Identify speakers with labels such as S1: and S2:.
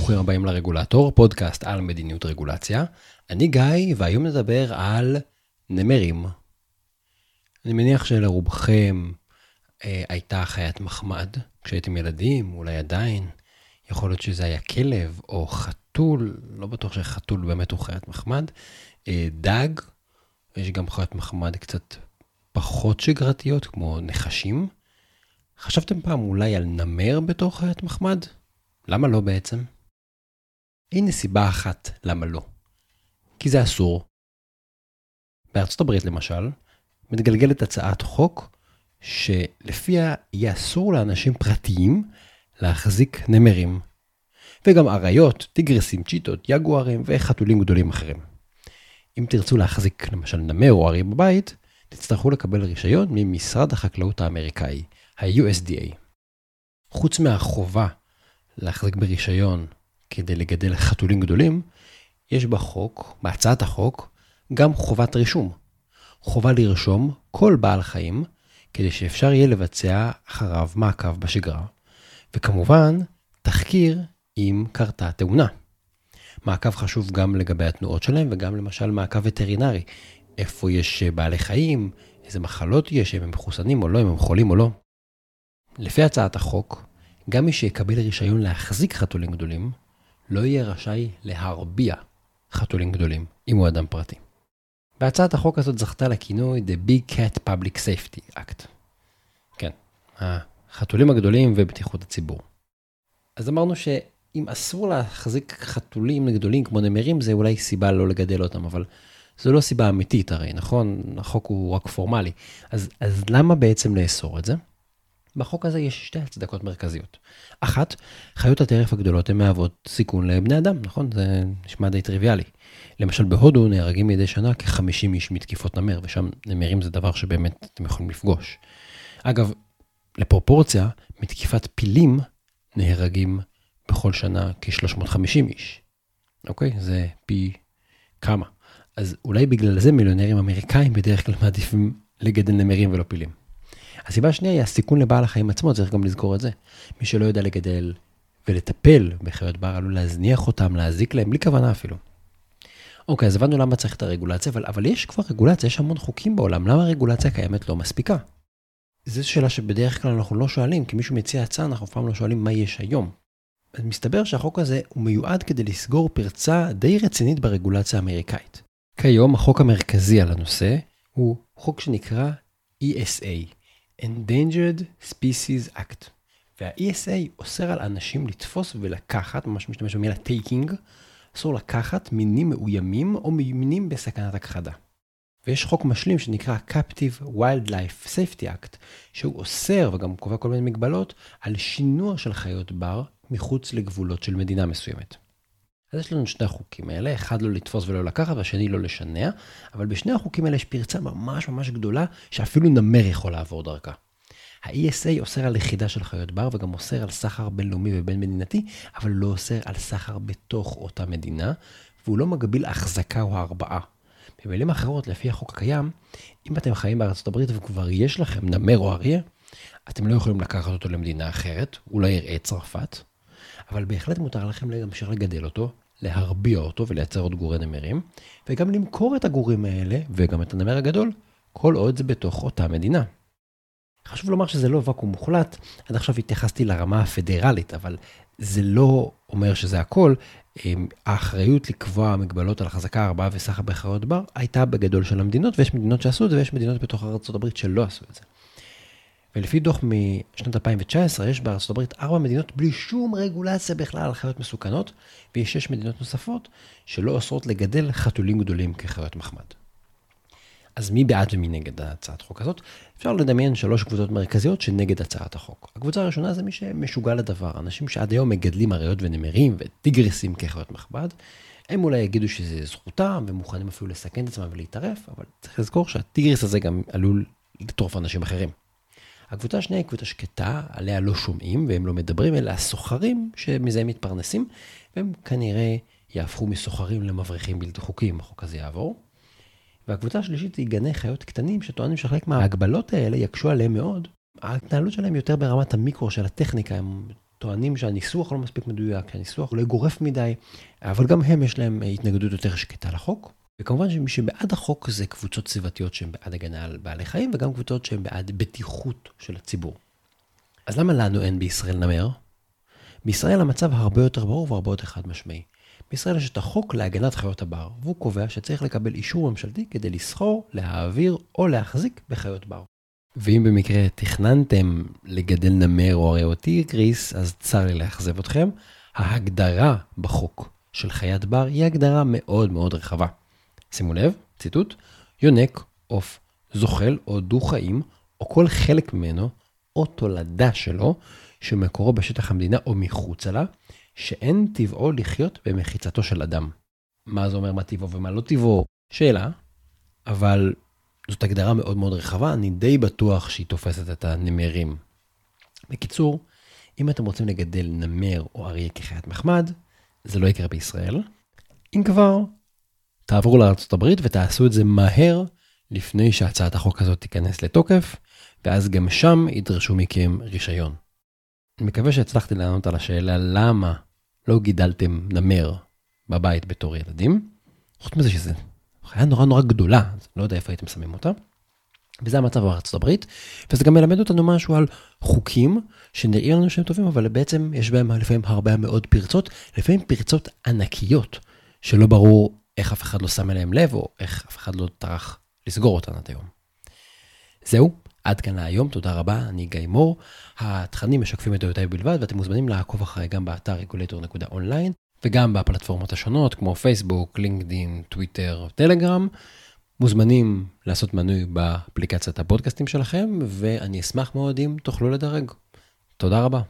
S1: ברוכים הבאים לרגולטור, פודקאסט על מדיניות רגולציה. אני גיא, והיום נדבר על נמרים. אני מניח שלרובכם אה, הייתה חיית מחמד כשהייתם ילדים, אולי עדיין. יכול להיות שזה היה כלב או חתול, לא בטוח שחתול באמת הוא חיית מחמד. אה, דג, יש גם חיות מחמד קצת פחות שגרתיות, כמו נחשים. חשבתם פעם אולי על נמר בתור חיית מחמד? למה לא בעצם? הנה סיבה אחת למה לא. כי זה אסור. בארצות הברית למשל, מתגלגלת הצעת חוק שלפיה יהיה אסור לאנשים פרטיים להחזיק נמרים. וגם אריות, טיגרסים, צ'יטות, יגוארים וחתולים גדולים אחרים. אם תרצו להחזיק למשל נמר או ארי בבית, תצטרכו לקבל רישיון ממשרד החקלאות האמריקאי, ה-USDA. חוץ מהחובה להחזיק ברישיון כדי לגדל חתולים גדולים, יש בחוק, בהצעת החוק, גם חובת רישום. חובה לרשום כל בעל חיים, כדי שאפשר יהיה לבצע אחריו מעקב בשגרה, וכמובן, תחקיר אם קרתה תאונה. מעקב חשוב גם לגבי התנועות שלהם, וגם למשל מעקב וטרינרי. איפה יש בעלי חיים, איזה מחלות יש, אם הם מחוסנים או לא, אם הם חולים או לא. לפי הצעת החוק, גם מי שיקבל רישיון להחזיק חתולים גדולים, לא יהיה רשאי להרביע חתולים גדולים, אם הוא אדם פרטי. והצעת החוק הזאת זכתה לכינוי The Big Cat Public Safety Act. כן, החתולים הגדולים ובטיחות הציבור. אז אמרנו שאם אסור להחזיק חתולים גדולים כמו נמרים, זה אולי סיבה לא לגדל אותם, אבל זו לא סיבה אמיתית הרי, נכון? החוק הוא רק פורמלי. אז, אז למה בעצם לאסור את זה? בחוק הזה יש שתי הצדקות מרכזיות. אחת, חיות הטרף הגדולות הן מהוות סיכון לבני אדם, נכון? זה נשמע די טריוויאלי. למשל בהודו נהרגים מדי שנה כ-50 איש מתקיפות נמר, ושם נמרים זה דבר שבאמת אתם יכולים לפגוש. אגב, לפרופורציה, מתקיפת פילים נהרגים בכל שנה כ-350 איש. אוקיי? זה פי כמה. אז אולי בגלל זה מיליונרים אמריקאים בדרך כלל מעדיפים לגדל נמרים ולא פילים. הסיבה השנייה היא הסיכון לבעל החיים עצמו, צריך גם לזכור את זה. מי שלא יודע לגדל ולטפל בחיות בר עלול להזניח אותם, להזיק להם, בלי כוונה אפילו. אוקיי, אז הבנו למה צריך את הרגולציה, אבל, אבל יש כבר רגולציה, יש המון חוקים בעולם, למה הרגולציה הקיימת לא מספיקה? זו שאלה שבדרך כלל אנחנו לא שואלים, כי מישהו מציע הצעה, אנחנו אף פעם לא שואלים מה יש היום. אז מסתבר שהחוק הזה הוא מיועד כדי לסגור פרצה די רצינית ברגולציה האמריקאית. כיום החוק המרכזי על הנושא הוא חוק שנקרא ESA, Endangered Species Act. וה-ESA אוסר על אנשים לתפוס ולקחת, ממש משתמש במילה taking, אסור לקחת מינים מאוימים או מינים בסכנת הכחדה. ויש חוק משלים שנקרא Captive Wildlife Safety Act, שהוא אוסר וגם קובע כל מיני מגבלות על שינוע של חיות בר מחוץ לגבולות של מדינה מסוימת. אז יש לנו שני החוקים האלה, אחד לא לתפוס ולא לקחת והשני לא לשנע, אבל בשני החוקים האלה יש פרצה ממש ממש גדולה שאפילו נמר יכול לעבור דרכה. ה-ESA אוסר על לכידה של חיות בר וגם אוסר על סחר בינלאומי ובין מדינתי, אבל לא אוסר על סחר בתוך אותה מדינה, והוא לא מגביל החזקה או הרבעה. במילים אחרות, לפי החוק הקיים, אם אתם חיים בארצות הברית וכבר יש לכם נמר או אריה, אתם לא יכולים לקחת אותו למדינה אחרת, אולי יראה צרפת, אבל בהחלט מותר לכם להמשיך לגדל אותו, להרביע אותו ולייצר עוד גורי נמרים, וגם למכור את הגורים האלה, וגם את הנמר הגדול, כל עוד זה בתוך אותה מדינה. חשוב לומר שזה לא ואקום מוחלט, עד עכשיו התייחסתי לרמה הפדרלית, אבל זה לא אומר שזה הכל. אמ, האחריות לקבוע מגבלות על החזקה, הרבעה וסחר בחיות בר הייתה בגדול של המדינות, ויש מדינות שעשו את זה, ויש מדינות בתוך ארה"ב שלא עשו את זה. ולפי דוח משנת 2019, יש בארצות הברית ארבע מדינות בלי שום רגולציה בכלל על חיות מסוכנות, ויש שש מדינות נוספות שלא אוסרות לגדל חתולים גדולים כחיות מחמד. אז מי בעד ומי נגד הצעת החוק הזאת? אפשר לדמיין שלוש קבוצות מרכזיות שנגד הצעת החוק. הקבוצה הראשונה זה מי שמשוגע לדבר, אנשים שעד היום מגדלים אריות ונמרים וטיגרסים כחיות מחמד. הם אולי יגידו שזה זכותם ומוכנים אפילו לסכן את עצמם ולהתערף, אבל צריך לזכור שהטיגרס הזה גם עלול לטרוף אנשים אחרים. הקבוצה השנייה היא קבוצה שקטה, עליה לא שומעים והם לא מדברים, אלא הסוחרים שמזה הם מתפרנסים, והם כנראה יהפכו מסוחרים למבריחים בלתי חוקיים, החוק הזה יעבור. והקבוצה השלישית היא גני חיות קטנים שטוענים שחלק מההגבלות האלה יקשו עליהם מאוד. ההתנהלות שלהם יותר ברמת המיקרו של הטכניקה, הם טוענים שהניסוח לא מספיק מדויק, שהניסוח אולי גורף מדי, אבל גם הם יש להם התנגדות יותר שקטה לחוק. וכמובן שמי שבעד החוק זה קבוצות סביבתיות שהן בעד הגנה על בעלי חיים, וגם קבוצות שהן בעד בטיחות של הציבור. אז למה לנו אין בישראל נמר? בישראל המצב הרבה יותר ברור והרבה יותר חד משמעי. בישראל יש את החוק להגנת חיות הבר, והוא קובע שצריך לקבל אישור ממשלתי כדי לסחור, להעביר או להחזיק בחיות בר. ואם במקרה תכננתם לגדל נמר או הרי או טיגריס, אז צר לי לאכזב אתכם. ההגדרה בחוק של חיית בר היא הגדרה מאוד מאוד רחבה. שימו לב, ציטוט, יונק, עוף, זוחל או דו-חיים, או כל חלק ממנו, או תולדה שלו, שמקורו בשטח המדינה או מחוצה לה, שאין טבעו לחיות במחיצתו של אדם. מה זה אומר מה טבעו ומה לא טבעו? שאלה, אבל זאת הגדרה מאוד מאוד רחבה, אני די בטוח שהיא תופסת את הנמרים. בקיצור, אם אתם רוצים לגדל נמר או אריה כחיית מחמד, זה לא יקרה בישראל. אם כבר, תעברו לארה"ב ותעשו את זה מהר לפני שהצעת החוק הזאת תיכנס לתוקף, ואז גם שם ידרשו מכם רישיון. אני מקווה שהצלחתי לענות על השאלה למה לא גידלתם נמר בבית בתור ילדים. חוץ מזה שזה חיה נורא נורא גדולה, אז לא יודע איפה הייתם שמים אותה. וזה המצב בארצות הברית, וזה גם מלמד אותנו משהו על חוקים שנראים לנו שהם טובים, אבל בעצם יש בהם לפעמים הרבה מאוד פרצות, לפעמים פרצות ענקיות, שלא ברור איך אף אחד לא שם אליהם לב, או איך אף אחד לא טרח לסגור אותן עד היום. זהו, עד כאן להיום, תודה רבה, אני גיא מור. התכנים משקפים את דעותיי בלבד, ואתם מוזמנים לעקוב אחריי גם באתר רגולטור.אונליין, וגם בפלטפורמות השונות, כמו פייסבוק, לינקדין, טוויטר, טלגרם. מוזמנים לעשות מנוי באפליקציית הפודקאסטים שלכם, ואני אשמח מאוד אם תוכלו לדרג. תודה רבה.